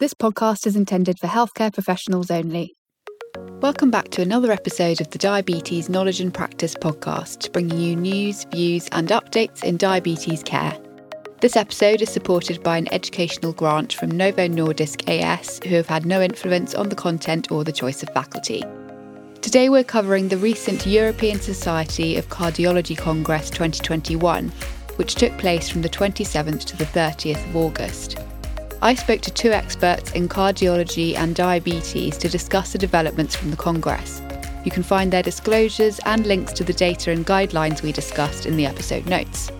This podcast is intended for healthcare professionals only. Welcome back to another episode of the Diabetes Knowledge and Practice podcast, bringing you news, views, and updates in diabetes care. This episode is supported by an educational grant from Novo Nordisk AS, who have had no influence on the content or the choice of faculty. Today we're covering the recent European Society of Cardiology Congress 2021, which took place from the 27th to the 30th of August. I spoke to two experts in cardiology and diabetes to discuss the developments from the Congress. You can find their disclosures and links to the data and guidelines we discussed in the episode notes.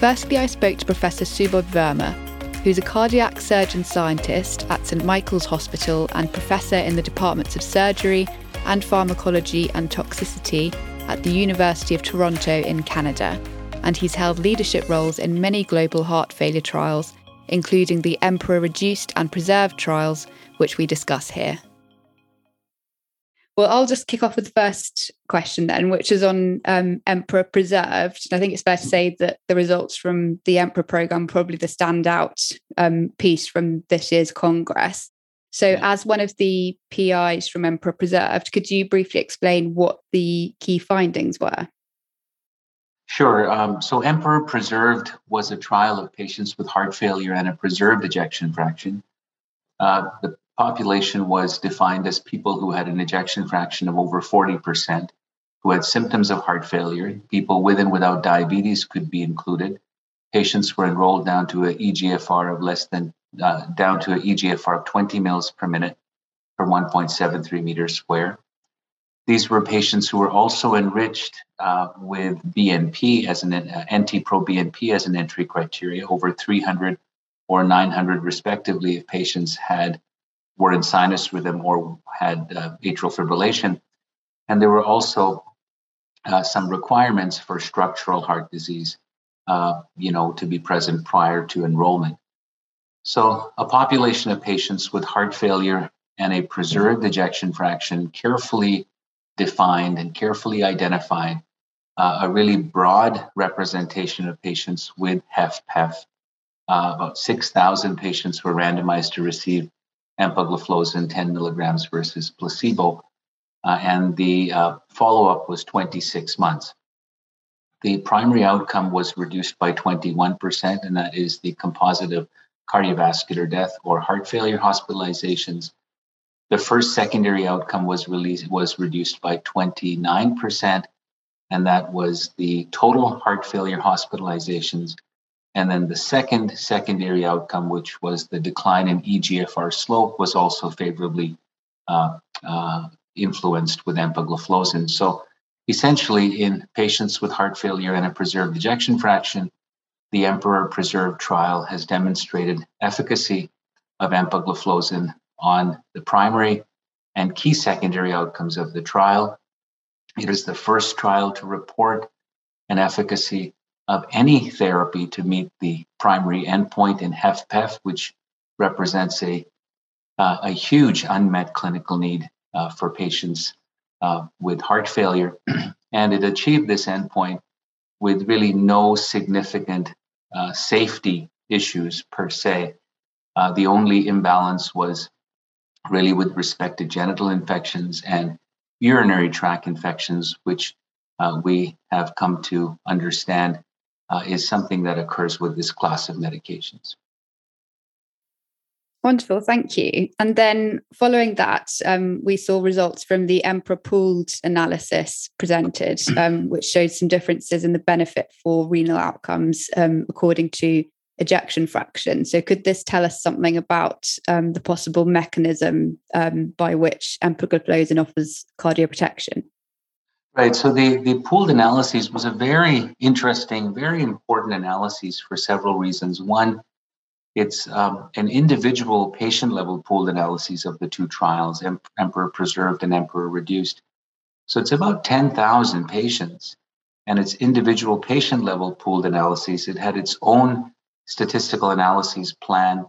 Firstly, I spoke to Professor Subodh Verma, who's a cardiac surgeon scientist at St Michael's Hospital and professor in the departments of surgery and pharmacology and toxicity at the University of Toronto in Canada. And he's held leadership roles in many global heart failure trials including the Emperor Reduced and Preserved trials, which we discuss here. Well, I'll just kick off with the first question then, which is on um, Emperor Preserved. And I think it's fair to say that the results from the Emperor program probably the standout um, piece from this year's Congress. So, as one of the PIs from Emperor Preserved, could you briefly explain what the key findings were? Sure. Um, so Emperor Preserved was a trial of patients with heart failure and a preserved ejection fraction. Uh, the population was defined as people who had an ejection fraction of over 40%, who had symptoms of heart failure. People with and without diabetes could be included. Patients were enrolled down to an EGFR of less than, uh, down to an EGFR of 20 mils per minute per 1.73 meters square. These were patients who were also enriched uh, with BNP as an uh, NT-proBNP as an entry criteria, over 300 or 900 respectively, if patients had were in sinus rhythm or had uh, atrial fibrillation. And there were also uh, some requirements for structural heart disease, uh, you know, to be present prior to enrollment. So a population of patients with heart failure and a preserved ejection fraction carefully defined and carefully identified uh, a really broad representation of patients with HFpEF. Uh, about 6,000 patients were randomized to receive empagliflozin 10 milligrams versus placebo, uh, and the uh, follow-up was 26 months. The primary outcome was reduced by 21%, and that is the composite of cardiovascular death or heart failure hospitalizations the first secondary outcome was released was reduced by 29%, and that was the total heart failure hospitalizations. And then the second secondary outcome, which was the decline in EGFR slope, was also favorably uh, uh, influenced with empagliflozin. So essentially, in patients with heart failure and a preserved ejection fraction, the Emperor Preserved trial has demonstrated efficacy of empagliflozin on the primary and key secondary outcomes of the trial. It is the first trial to report an efficacy of any therapy to meet the primary endpoint in HFpEF, which represents a, uh, a huge unmet clinical need uh, for patients uh, with heart failure. and it achieved this endpoint with really no significant uh, safety issues per se. Uh, the only imbalance was really with respect to genital infections and urinary tract infections, which uh, we have come to understand uh, is something that occurs with this class of medications. Wonderful, thank you. And then following that, um, we saw results from the Emperor pooled analysis presented, um, which showed some differences in the benefit for renal outcomes um, according to ejection fraction. So, could this tell us something about um, the possible mechanism um, by which empagliflozin offers cardioprotection? Right. So, the, the pooled analysis was a very interesting, very important analysis for several reasons. One, it's um, an individual patient level pooled analysis of the two trials, Emperor Preserved and Emperor Reduced. So, it's about 10,000 patients and its individual patient level pooled analysis. It had its own statistical analyses plan,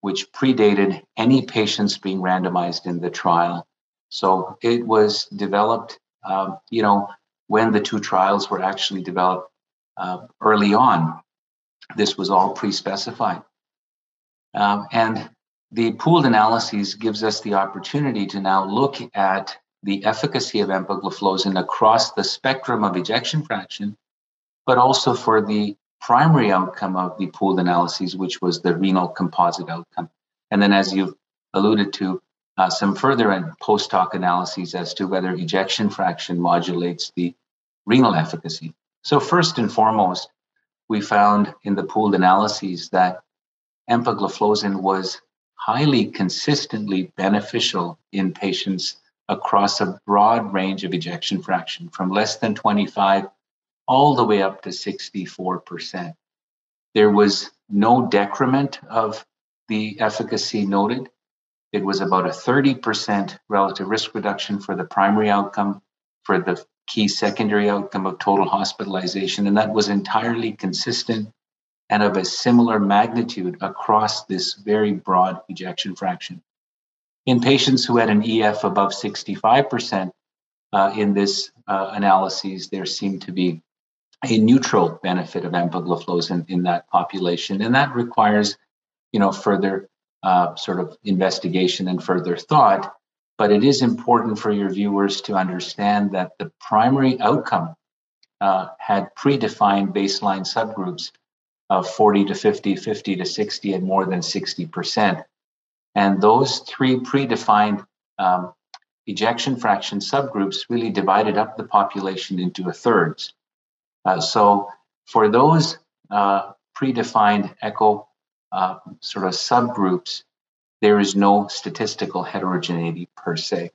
which predated any patients being randomized in the trial. So it was developed, um, you know, when the two trials were actually developed uh, early on. This was all pre specified. Um, and the pooled analyses gives us the opportunity to now look at the efficacy of empagliflozin across the spectrum of ejection fraction, but also for the primary outcome of the pooled analyses, which was the renal composite outcome. And then, as you've alluded to, uh, some further and post hoc analyses as to whether ejection fraction modulates the renal efficacy. So, first and foremost, we found in the pooled analyses that empagliflozin was highly consistently beneficial in patients across a broad range of ejection fraction from less than 25 all the way up to 64%. There was no decrement of the efficacy noted. It was about a 30% relative risk reduction for the primary outcome, for the key secondary outcome of total hospitalization, and that was entirely consistent and of a similar magnitude across this very broad ejection fraction. In patients who had an EF above 65% uh, in this uh, analysis, there seemed to be a neutral benefit of empagliflozin in that population, and that requires, you know, further uh, sort of investigation and further thought. But it is important for your viewers to understand that the primary outcome uh, had predefined baseline subgroups of 40 to 50, 50 to 60, and more than 60%. And those three predefined um, ejection fraction subgroups really divided up the population into a thirds. Uh, so for those uh, predefined echo uh, sort of subgroups, there is no statistical heterogeneity per se.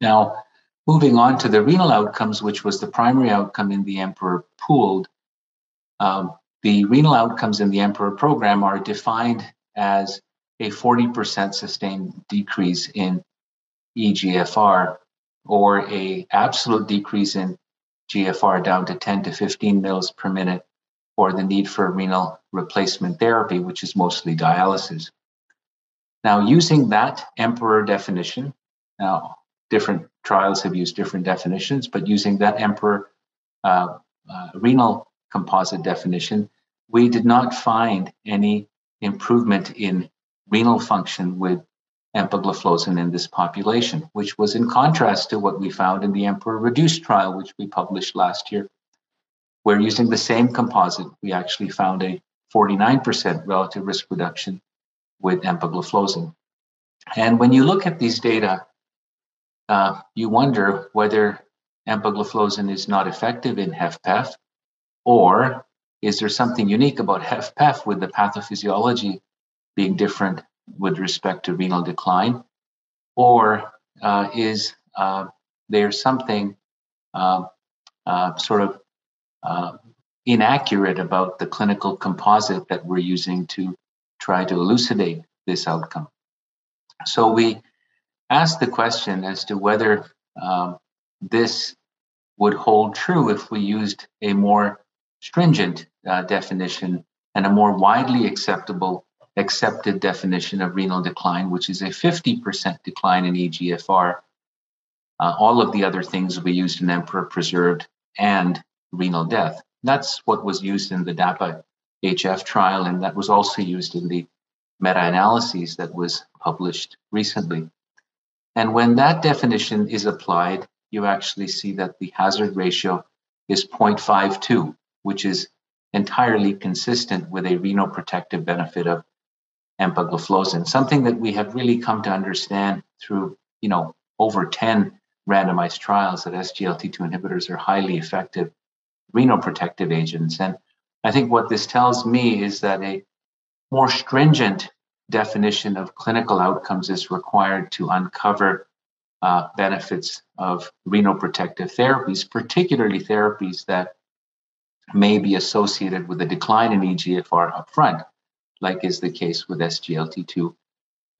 Now, moving on to the renal outcomes, which was the primary outcome in the Emperor pooled, um, the renal outcomes in the Emperor program are defined as a 40% sustained decrease in EGFR or a absolute decrease in GFR down to 10 to 15 mils per minute or the need for renal replacement therapy, which is mostly dialysis. Now, using that emperor definition, now different trials have used different definitions, but using that emperor uh, uh, renal composite definition, we did not find any improvement in renal function with empagliflozin in this population, which was in contrast to what we found in the Emperor Reduced trial, which we published last year where using the same composite, we actually found a 49% relative risk reduction with empagliflozin. And when you look at these data, uh, you wonder whether empagliflozin is not effective in HFpEF, or is there something unique about HFpEF with the pathophysiology being different with respect to renal decline, or uh, is uh, there something uh, uh, sort of uh, inaccurate about the clinical composite that we're using to try to elucidate this outcome. So we asked the question as to whether um, this would hold true if we used a more stringent uh, definition and a more widely acceptable accepted definition of renal decline, which is a 50% decline in EGFR. Uh, all of the other things we used in Emperor preserved and renal death. That's what was used in the DAPA HF trial, and that was also used in the meta analyses that was published recently. And when that definition is applied, you actually see that the hazard ratio is 0.52, which is entirely consistent with a renal protective benefit of empagliflozin, something that we have really come to understand through, you know, over 10 randomized trials that SGLT2 inhibitors are highly effective renoprotective agents. And I think what this tells me is that a more stringent definition of clinical outcomes is required to uncover uh, benefits of renoprotective therapies, particularly therapies that may be associated with a decline in EGFR upfront, like is the case with SGLT2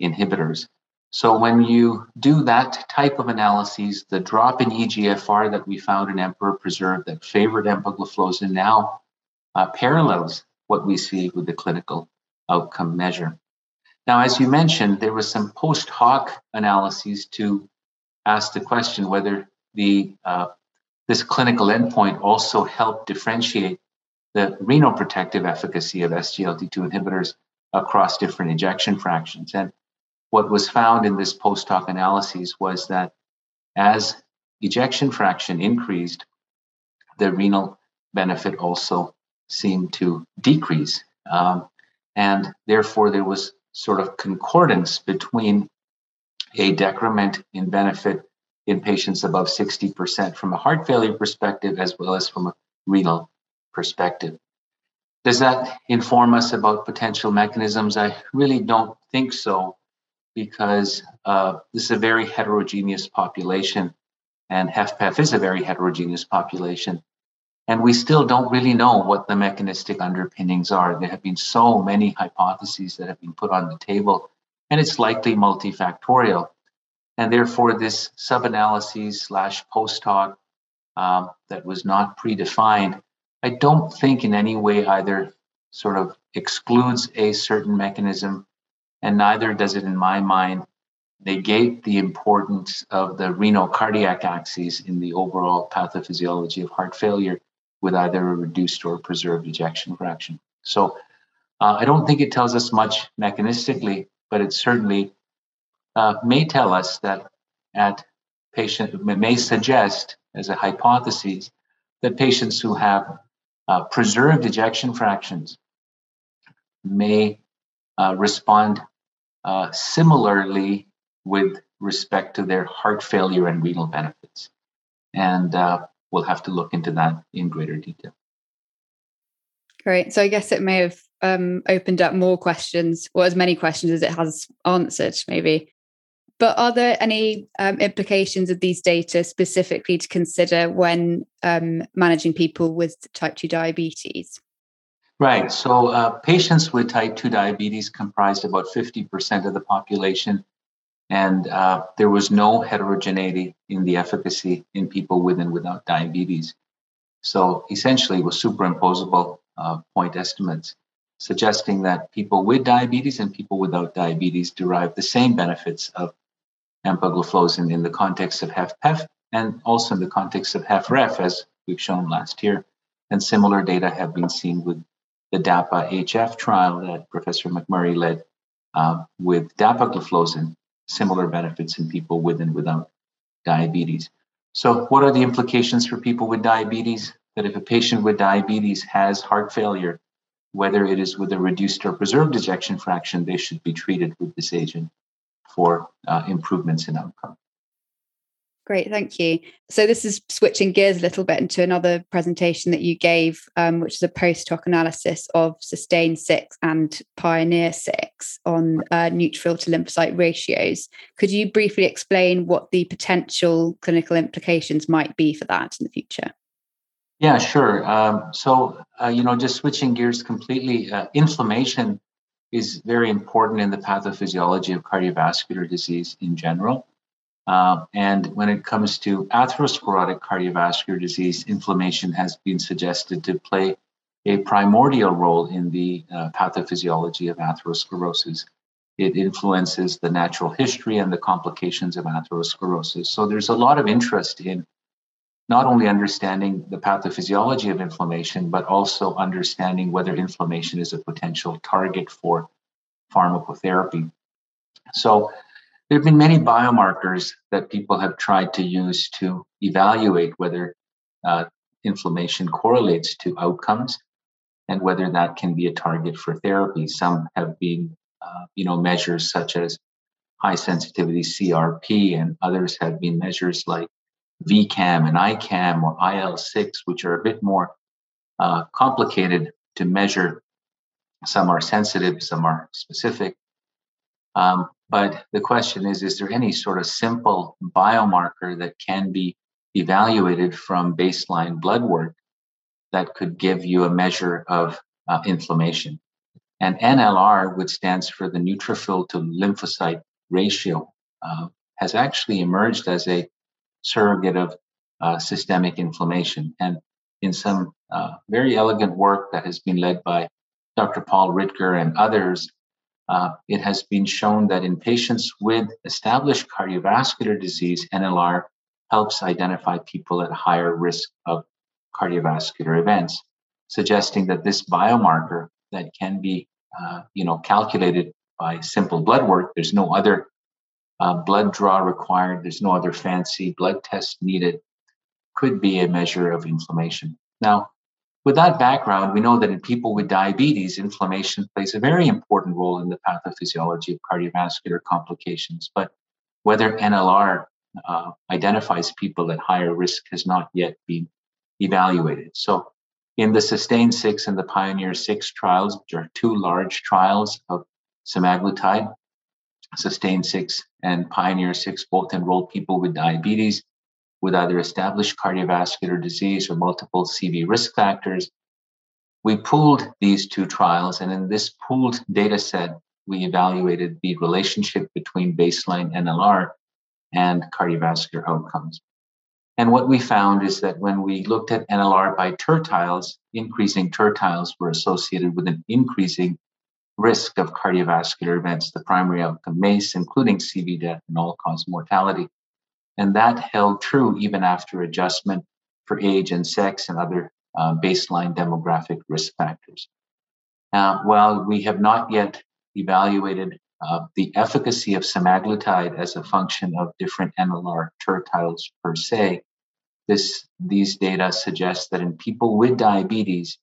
inhibitors. So when you do that type of analyses, the drop in EGFR that we found in Emperor Preserve that favored empagliflozin now uh, parallels what we see with the clinical outcome measure. Now, as you mentioned, there was some post hoc analyses to ask the question whether the uh, this clinical endpoint also helped differentiate the renal protective efficacy of SGLT2 inhibitors across different ejection fractions. And what was found in this post hoc analysis was that as ejection fraction increased, the renal benefit also seemed to decrease. Um, and therefore, there was sort of concordance between a decrement in benefit in patients above 60% from a heart failure perspective as well as from a renal perspective. Does that inform us about potential mechanisms? I really don't think so because uh, this is a very heterogeneous population and HFpEF is a very heterogeneous population. And we still don't really know what the mechanistic underpinnings are. There have been so many hypotheses that have been put on the table, and it's likely multifactorial. And therefore, this sub-analysis slash post hoc um, that was not predefined, I don't think in any way either sort of excludes a certain mechanism, and neither does it, in my mind, negate the importance of the renal cardiac axis in the overall pathophysiology of heart failure with either a reduced or preserved ejection fraction. So uh, I don't think it tells us much mechanistically, but it certainly uh, may tell us that at patient may suggest as a hypothesis that patients who have uh, preserved ejection fractions may uh, respond uh, similarly with respect to their heart failure and renal benefits. And uh, we'll have to look into that in greater detail. Great. So I guess it may have um, opened up more questions, or as many questions as it has answered, maybe. But are there any um, implications of these data specifically to consider when um, managing people with type 2 diabetes? Right. So, uh, patients with type 2 diabetes comprised about 50% of the population and uh, there was no heterogeneity in the efficacy in people with and without diabetes. So essentially, it was superimposable uh, point estimates, suggesting that people with diabetes and people without diabetes derive the same benefits of empagliflozin in the context of HFpEF and also in the context of HFrEF, as we've shown last year. And similar data have been seen with the DAPA HF trial that Professor McMurray led uh, with dapagliflozin similar benefits in people with and without diabetes. So, what are the implications for people with diabetes? That if a patient with diabetes has heart failure, whether it is with a reduced or preserved ejection fraction, they should be treated with this agent for uh, improvements in outcome. Great, thank you. So this is switching gears a little bit into another presentation that you gave, um, which is a post hoc analysis of Sustain 6 and Pioneer 6 on uh, neutrophil to lymphocyte ratios. Could you briefly explain what the potential clinical implications might be for that in the future? Yeah, sure. Um, so, uh, you know, just switching gears completely, uh, inflammation is very important in the pathophysiology of cardiovascular disease in general. Uh, and when it comes to atherosclerotic cardiovascular disease, inflammation has been suggested to play a primordial role in the uh, pathophysiology of atherosclerosis. It influences the natural history and the complications of atherosclerosis. So there's a lot of interest in not only understanding the pathophysiology of inflammation, but also understanding whether inflammation is a potential target for pharmacotherapy. So there have been many biomarkers that people have tried to use to evaluate whether uh, inflammation correlates to outcomes and whether that can be a target for therapy. Some have been, uh, you know, measures such as high sensitivity CRP, and others have been measures like VCAM and ICAM or IL6, which are a bit more uh, complicated to measure. Some are sensitive, some are specific. Um, but the question is is there any sort of simple biomarker that can be evaluated from baseline blood work that could give you a measure of uh, inflammation? And NLR, which stands for the neutrophil to lymphocyte ratio, uh, has actually emerged as a surrogate of uh, systemic inflammation. And in some uh, very elegant work that has been led by Dr. Paul Ridker and others, uh, it has been shown that in patients with established cardiovascular disease, NLR helps identify people at higher risk of cardiovascular events, suggesting that this biomarker that can be uh, you know, calculated by simple blood work. There's no other uh, blood draw required. There's no other fancy blood test needed. Could be a measure of inflammation. Now, with that background, we know that in people with diabetes, inflammation plays a very important role in the pathophysiology of cardiovascular complications. But whether NLR uh, identifies people at higher risk has not yet been evaluated. So, in the SUSTAIN 6 and the PIONEER 6 trials, which are two large trials of semaglutide, SUSTAIN 6 and PIONEER 6 both enrolled people with diabetes with either established cardiovascular disease or multiple CV risk factors. We pooled these two trials, and in this pooled data set, we evaluated the relationship between baseline NLR and cardiovascular outcomes. And what we found is that when we looked at NLR by tertiles, increasing tertiles were associated with an increasing risk of cardiovascular events, the primary outcome MACE, including CV death and all cause mortality. And that held true even after adjustment for age and sex and other uh, baseline demographic risk factors. While we have not yet evaluated uh, the efficacy of semaglutide as a function of different NLR tertiles per se, this, these data suggest that in people with diabetes,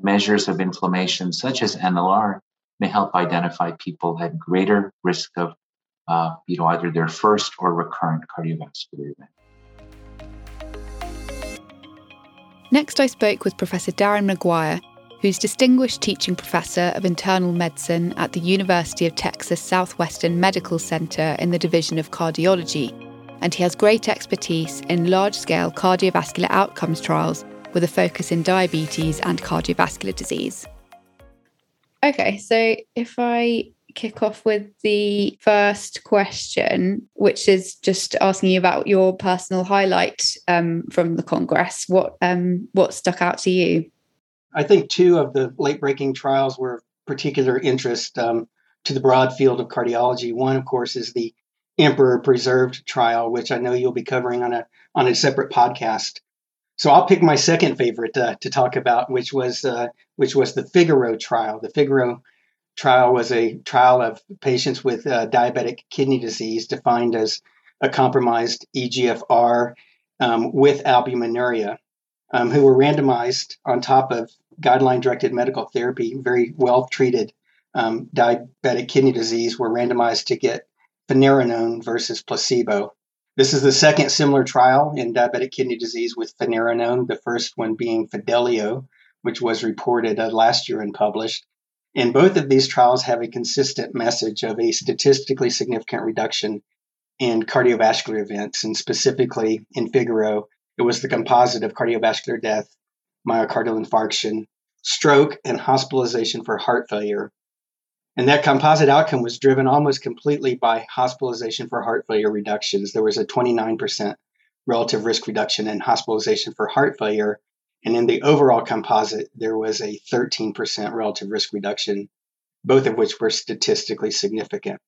measures of inflammation such as NLR may help identify people at greater risk of uh, you know, either their first or recurrent cardiovascular event. Next, I spoke with Professor Darren McGuire, who's Distinguished Teaching Professor of Internal Medicine at the University of Texas Southwestern Medical Center in the Division of Cardiology, and he has great expertise in large scale cardiovascular outcomes trials with a focus in diabetes and cardiovascular disease. Okay, so if I kick off with the first question, which is just asking you about your personal highlight um, from the Congress. What um, what stuck out to you? I think two of the late breaking trials were of particular interest um, to the broad field of cardiology. One, of course, is the Emperor Preserved trial, which I know you'll be covering on a on a separate podcast. So I'll pick my second favorite uh, to talk about, which was uh, which was the Figaro trial. The Figaro trial was a trial of patients with uh, diabetic kidney disease, defined as a compromised EGFR um, with albuminuria, um, who were randomized on top of guideline-directed medical therapy, very well treated um, diabetic kidney disease, were randomized to get finerenone versus placebo. This is the second similar trial in diabetic kidney disease with finerenone, the first one being Fidelio, which was reported uh, last year and published. And both of these trials have a consistent message of a statistically significant reduction in cardiovascular events. And specifically in Figaro, it was the composite of cardiovascular death, myocardial infarction, stroke, and hospitalization for heart failure and that composite outcome was driven almost completely by hospitalization for heart failure reductions. There was a 29% relative risk reduction in hospitalization for heart failure. And in the overall composite, there was a 13% relative risk reduction, both of which were statistically significant.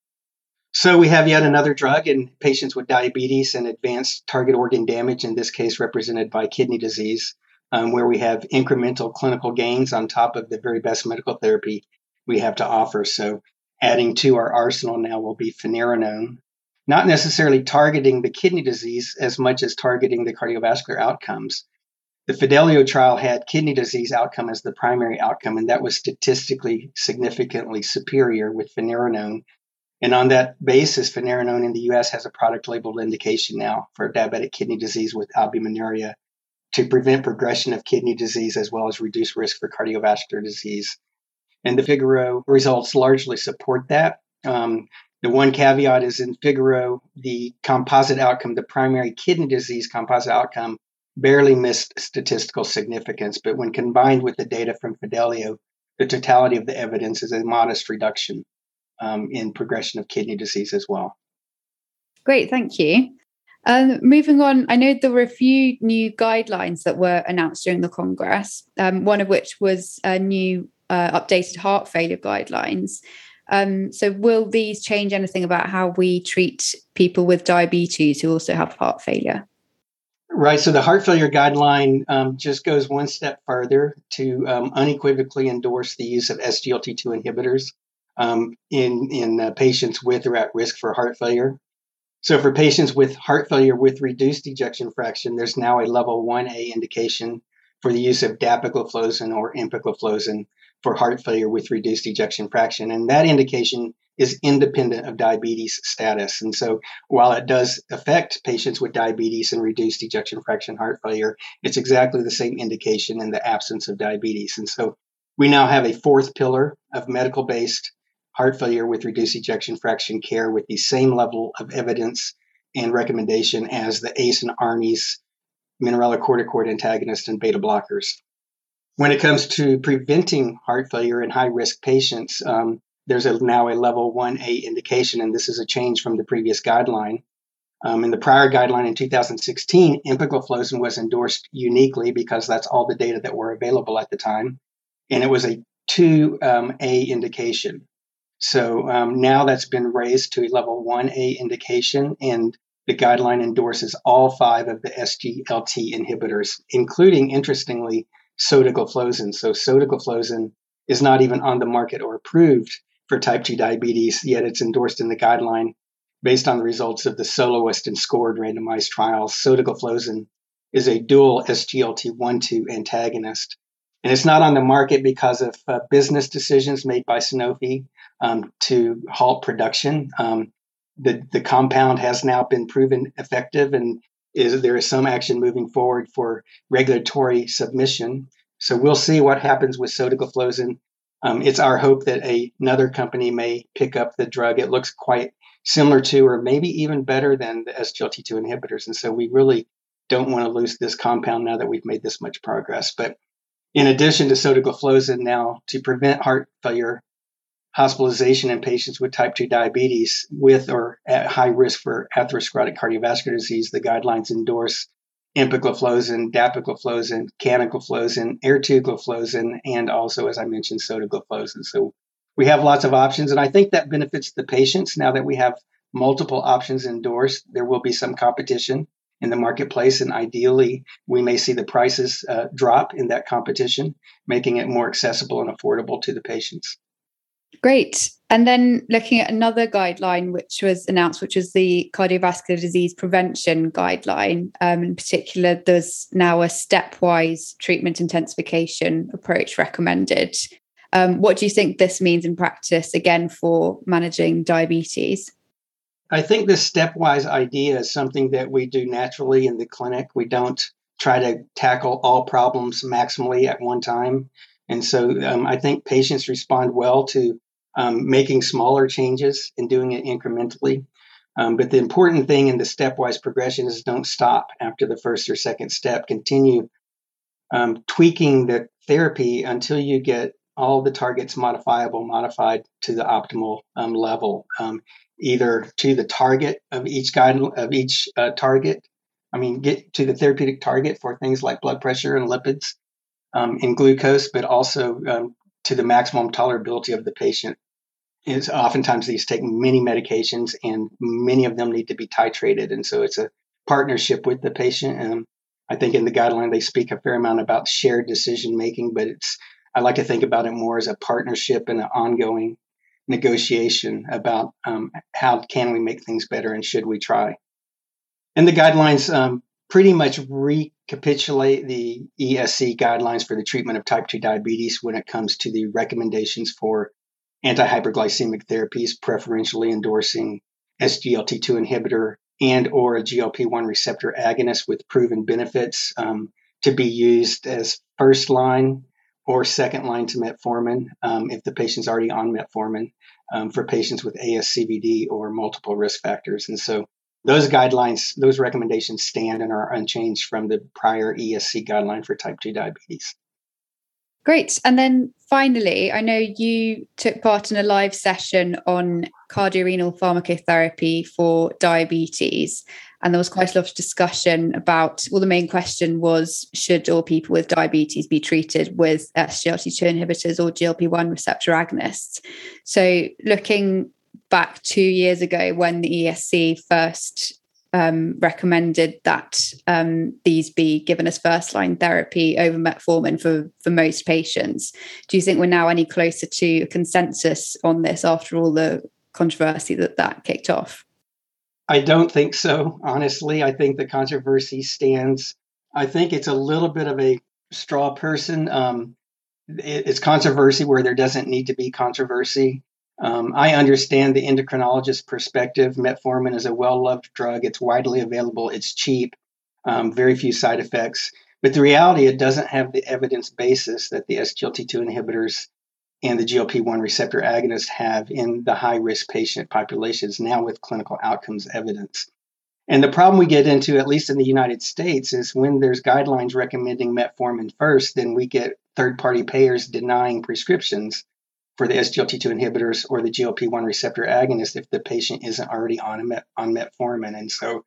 So we have yet another drug in patients with diabetes and advanced target organ damage, in this case represented by kidney disease, um, where we have incremental clinical gains on top of the very best medical therapy we have to offer. So adding to our arsenal now will be finerenone, not necessarily targeting the kidney disease as much as targeting the cardiovascular outcomes. The Fidelio trial had kidney disease outcome as the primary outcome, and that was statistically significantly superior with finerenone. And on that basis, finerenone in the US has a product labeled indication now for diabetic kidney disease with albuminuria to prevent progression of kidney disease as well as reduce risk for cardiovascular disease. And the Figaro results largely support that. Um, the one caveat is in Figaro, the composite outcome, the primary kidney disease composite outcome, barely missed statistical significance. But when combined with the data from Fidelio, the totality of the evidence is a modest reduction um, in progression of kidney disease as well. Great, thank you. Um, moving on, I know there were a few new guidelines that were announced during the Congress, um, one of which was a new uh, updated heart failure guidelines. Um, so, will these change anything about how we treat people with diabetes who also have heart failure? Right. So the heart failure guideline um, just goes one step further to um, unequivocally endorse the use of SGLT2 inhibitors um, in in uh, patients with or at risk for heart failure. So for patients with heart failure with reduced ejection fraction, there's now a level 1A indication for the use of dapagliflozin or empagliflozin for heart failure with reduced ejection fraction. And that indication is independent of diabetes status. And so while it does affect patients with diabetes and reduced ejection fraction heart failure, it's exactly the same indication in the absence of diabetes. And so we now have a fourth pillar of medical based heart failure with reduced ejection fraction care with the same level of evidence and recommendation as the ACE and ARNIs, mineralocorticoid antagonist, and beta blockers. When it comes to preventing heart failure in high risk patients, um, there's a, now a level 1A indication, and this is a change from the previous guideline. Um, in the prior guideline in 2016, empagliflozin was endorsed uniquely because that's all the data that were available at the time, and it was a 2A um, indication. So um, now that's been raised to a level 1A indication, and the guideline endorses all five of the SGLT inhibitors, including, interestingly, sotagliflozin. So sotagliflozin is not even on the market or approved for type 2 diabetes, yet it's endorsed in the guideline based on the results of the soloist and scored randomized trials. Sotagliflozin is a dual SGLT1-2 antagonist. And it's not on the market because of uh, business decisions made by Sanofi um, to halt production. Um, the, the compound has now been proven effective, and is there is some action moving forward for regulatory submission. So we'll see what happens with sotagliflozin. Um, it's our hope that a, another company may pick up the drug. It looks quite similar to, or maybe even better than the SGLT2 inhibitors. And so we really don't want to lose this compound now that we've made this much progress. But in addition to sotagliflozin now to prevent heart failure hospitalization in patients with type 2 diabetes with or at high risk for atherosclerotic cardiovascular disease, the guidelines endorse empagliflozin, dapagliflozin, canagliflozin, ertugliflozin, and also, as I mentioned, sotagliflozin. So we have lots of options, and I think that benefits the patients now that we have multiple options endorsed. There will be some competition in the marketplace. And ideally, we may see the prices uh, drop in that competition, making it more accessible and affordable to the patients. Great. And then looking at another guideline which was announced, which was the cardiovascular disease prevention guideline. Um, in particular, there's now a stepwise treatment intensification approach recommended. Um, what do you think this means in practice, again, for managing diabetes? I think this stepwise idea is something that we do naturally in the clinic. We don't try to tackle all problems maximally at one time. And so um, I think patients respond well to um, making smaller changes and doing it incrementally. Um, but the important thing in the stepwise progression is don't stop after the first or second step. Continue um, tweaking the therapy until you get all the targets modifiable, modified to the optimal um, level. Um, either to the target of each guide of each uh, target. I mean, get to the therapeutic target for things like blood pressure and lipids um, and glucose, but also um, to the maximum tolerability of the patient. Is oftentimes these take many medications, and many of them need to be titrated, and so it's a partnership with the patient. And I think in the guideline they speak a fair amount about shared decision making, but it's I like to think about it more as a partnership and an ongoing negotiation about um, how can we make things better and should we try. And the guidelines um, pretty much recapitulate the ESC guidelines for the treatment of type 2 diabetes when it comes to the recommendations for anti-hyperglycemic therapies, preferentially endorsing SGLT2 inhibitor and or a GLP-1 receptor agonist with proven benefits um, to be used as first line or second line to metformin um, if the patient's already on metformin um, for patients with ASCVD or multiple risk factors. And so those guidelines, those recommendations stand and are unchanged from the prior ESC guideline for type 2 diabetes. Great. And then finally, I know you took part in a live session on cardiorenal pharmacotherapy for diabetes. And there was quite a lot of discussion about, well, the main question was should all people with diabetes be treated with SGLT2 inhibitors or GLP 1 receptor agonists? So, looking back two years ago when the ESC first um, recommended that um, these be given as first line therapy over metformin for, for most patients. Do you think we're now any closer to a consensus on this after all the controversy that that kicked off? I don't think so, honestly. I think the controversy stands. I think it's a little bit of a straw person. Um, it's controversy where there doesn't need to be controversy. Um, I understand the endocrinologist perspective. Metformin is a well loved drug. It's widely available. It's cheap. Um, very few side effects. But the reality, it doesn't have the evidence basis that the SGLT2 inhibitors and the GLP-1 receptor agonists have in the high-risk patient populations now with clinical outcomes evidence. And the problem we get into, at least in the United States, is when there's guidelines recommending metformin first, then we get third-party payers denying prescriptions for the SGLT2 inhibitors or the GLP-1 receptor agonist if the patient isn't already on met, on metformin. And so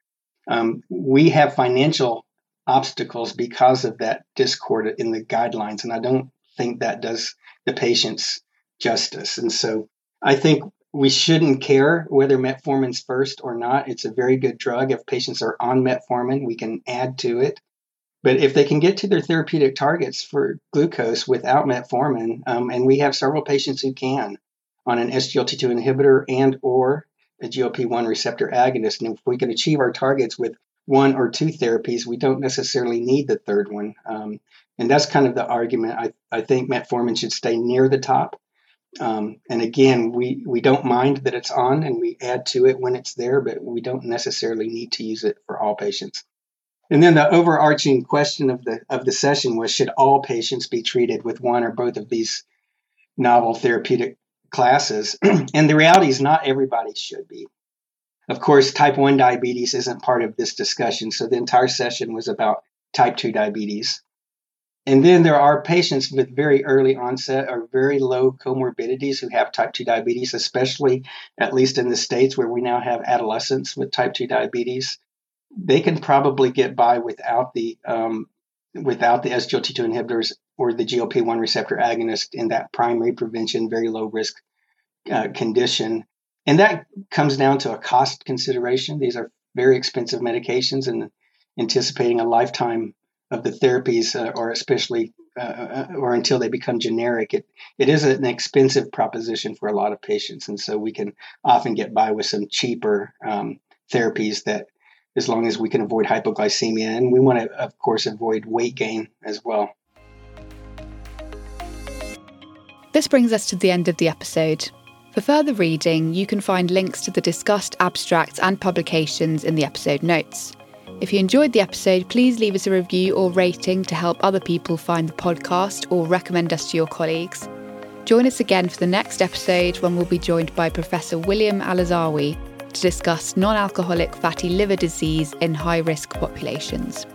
um, we have financial obstacles because of that discord in the guidelines, and I don't think that does the patients justice. And so I think we shouldn't care whether metformin's first or not. It's a very good drug. If patients are on metformin, we can add to it. But if they can get to their therapeutic targets for glucose without metformin, um, and we have several patients who can on an SGLT2 inhibitor and or a GLP-1 receptor agonist, and if we can achieve our targets with one or two therapies, we don't necessarily need the third one. Um, and that's kind of the argument. I, I think metformin should stay near the top. Um, and again, we, we don't mind that it's on and we add to it when it's there, but we don't necessarily need to use it for all patients. And then the overarching question of the of the session was should all patients be treated with one or both of these novel therapeutic classes? and the reality is not everybody should be. Of course, type 1 diabetes isn't part of this discussion, so the entire session was about type 2 diabetes. And then there are patients with very early onset or very low comorbidities who have type 2 diabetes, especially at least in the states where we now have adolescents with type 2 diabetes they can probably get by without the um, without the SGLT2 inhibitors or the GLP-1 receptor agonist in that primary prevention, very low risk uh, condition. And that comes down to a cost consideration. These are very expensive medications, and anticipating a lifetime of the therapies, uh, or especially uh, uh, or until they become generic, it, it is an expensive proposition for a lot of patients. And so we can often get by with some cheaper um, therapies that as long as we can avoid hypoglycemia. And we want to, of course, avoid weight gain as well. This brings us to the end of the episode. For further reading, you can find links to the discussed abstracts and publications in the episode notes. If you enjoyed the episode, please leave us a review or rating to help other people find the podcast or recommend us to your colleagues. Join us again for the next episode when we'll be joined by Professor William Alazawi to discuss non alcoholic fatty liver disease in high risk populations.